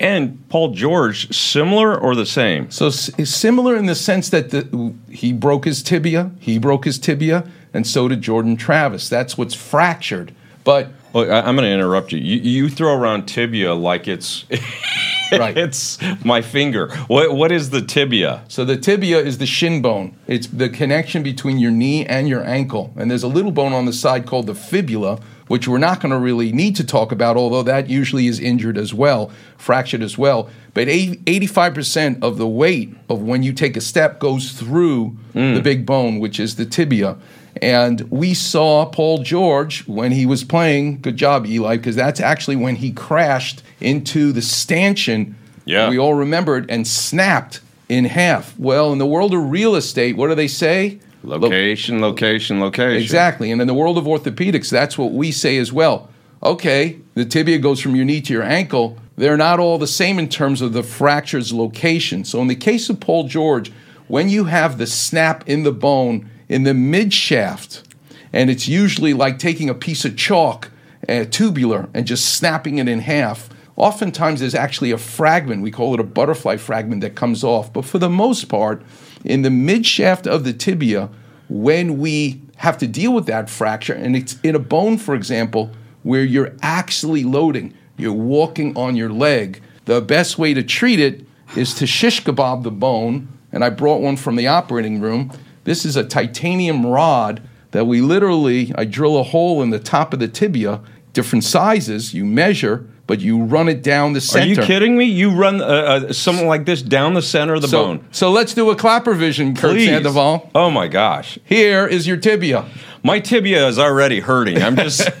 And Paul George, similar or the same? So s- similar in the sense that the, he broke his tibia, he broke his tibia, and so did Jordan Travis. That's what's fractured. But Look, I, I'm going to interrupt you. you. You throw around tibia like it's Right. it's my finger. What what is the tibia? So the tibia is the shin bone. It's the connection between your knee and your ankle. And there's a little bone on the side called the fibula, which we're not going to really need to talk about, although that usually is injured as well, fractured as well. But 85% of the weight of when you take a step goes through mm. the big bone, which is the tibia. And we saw Paul George when he was playing. Good job, Eli, because that's actually when he crashed into the stanchion. Yeah. We all remembered and snapped in half. Well, in the world of real estate, what do they say? Lo- Location, location, location. Exactly. And in the world of orthopedics, that's what we say as well. Okay, the tibia goes from your knee to your ankle. They're not all the same in terms of the fracture's location. So, in the case of Paul George, when you have the snap in the bone in the mid shaft, and it's usually like taking a piece of chalk, uh, tubular, and just snapping it in half. Oftentimes, there's actually a fragment. We call it a butterfly fragment that comes off. But for the most part, in the mid shaft of the tibia, when we have to deal with that fracture, and it's in a bone, for example, where you're actually loading, you're walking on your leg, the best way to treat it is to shish kebab the bone. And I brought one from the operating room. This is a titanium rod that we literally, I drill a hole in the top of the tibia, different sizes, you measure, but you run it down the center. Are you kidding me? You run uh, uh, something like this down the center of the So, bone. so let's do a KlapperVision, Kurt Please. Sandoval. Oh my gosh. Here is your tibia. My tibia is already hurting. I'm just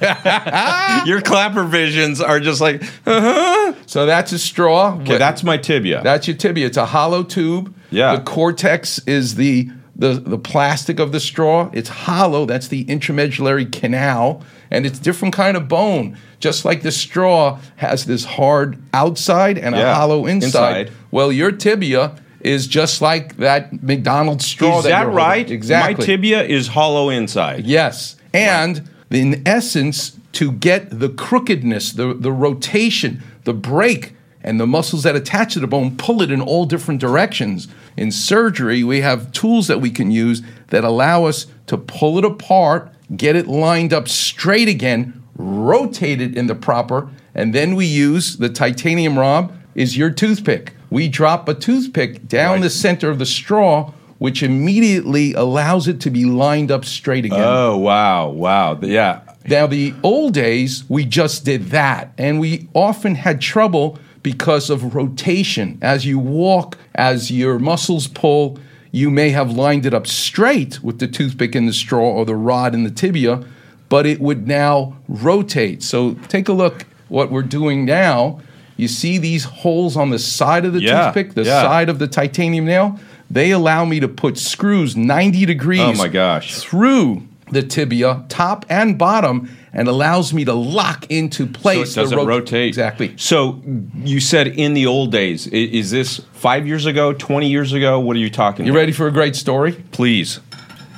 your KlapperVisions are just like, uh-huh. So that's a straw. Okay, that's my tibia. That's your tibia. It's a hollow tube. Yeah. The cortex is the the the plastic of the straw. It's hollow. That's the intramedullary canal, and it's different kind of bone. Just like the straw has this hard outside and a hollow inside. inside. Well, your tibia is just like that McDonald's straw. is that holding. right? Exactly. My tibia is hollow inside. Yes. And in essence, to get the crookedness, the, the rotation, the break, and the muscles that attach to the bone, pull it in all different directions. In surgery, we have tools that we can use that allow us to pull it apart, get it lined up straight again, rotate it in the proper, and then we use the titanium rod is your toothpick. We drop a toothpick down Right. the center of the straw, which immediately allows it to be lined up straight again. Oh wow, wow, yeah. Now, the old days, we just did that, and we often had trouble because of rotation. As you walk, as your muscles pull, you may have lined it up straight with the toothpick in the straw or the rod in the tibia, but it would now rotate. So take a look what we're doing now. You see these holes on the side of the Yeah, toothpick, the yeah. side of the titanium nail? They allow me to put screws 90 degrees Oh my gosh. through the tibia, top and bottom, and allows me to lock into place. So it doesn't rot- rotate. Exactly. So you said in the old days. Is this five years ago, twenty years ago? What are you talking? You about? ready for a great story? Please.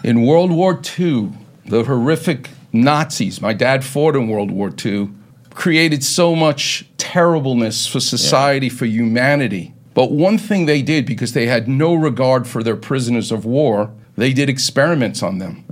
In World War II, the horrific Nazis, my dad fought in World War II, created so much terribleness for society, for humanity. But one thing they did, because they had no regard for their prisoners of war, they did experiments on them.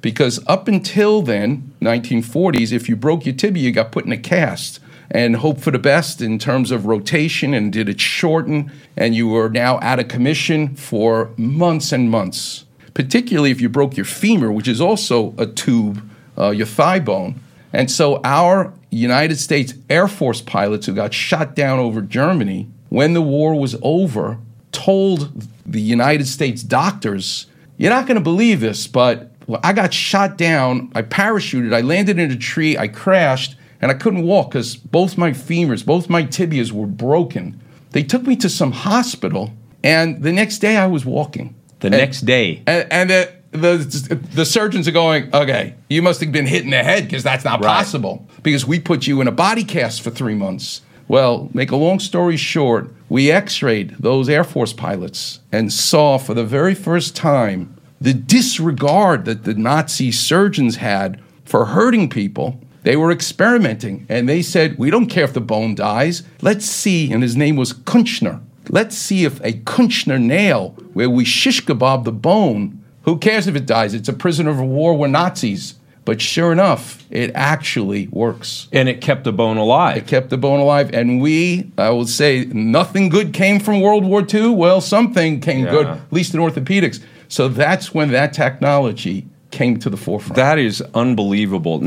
Because up until then, 1940s, if you broke your tibia, you got put in a cast and hope for the best in terms of rotation and did it shorten, and you were now out of commission for months and months. Particularly if you broke your femur, which is also a tube, uh, your thigh bone. And so our United States Air Force pilots who got shot down over Germany, when the war was over, told the United States doctors, You're not going to believe this, but I got shot down. I parachuted. I landed in a tree. I crashed, and I couldn't walk because both my femurs, both my tibias were broken. They took me to some hospital, and the next day I was walking. The And- next day. and, and the, the the surgeons are going, okay, you must have been hit in the head because that's not Right. possible because we put you in a body cast for three months. Well, make a long story short, we X-rayed those Air Force pilots and saw for the very first time the disregard that the Nazi surgeons had for hurting people. They were experimenting and they said, We don't care if the bone dies. Let's see. And his name was Küntscher. Let's see if a Küntscher nail, where we shish kebab the bone, who cares if it dies? It's a prisoner of war. We're Nazis. But sure enough, it actually works. And it kept the bone alive. It kept the bone alive. And we, I will say, nothing good came from World War II. Well, something came Yeah. good, at least in orthopedics. So that's when that technology came to the forefront. That is unbelievable.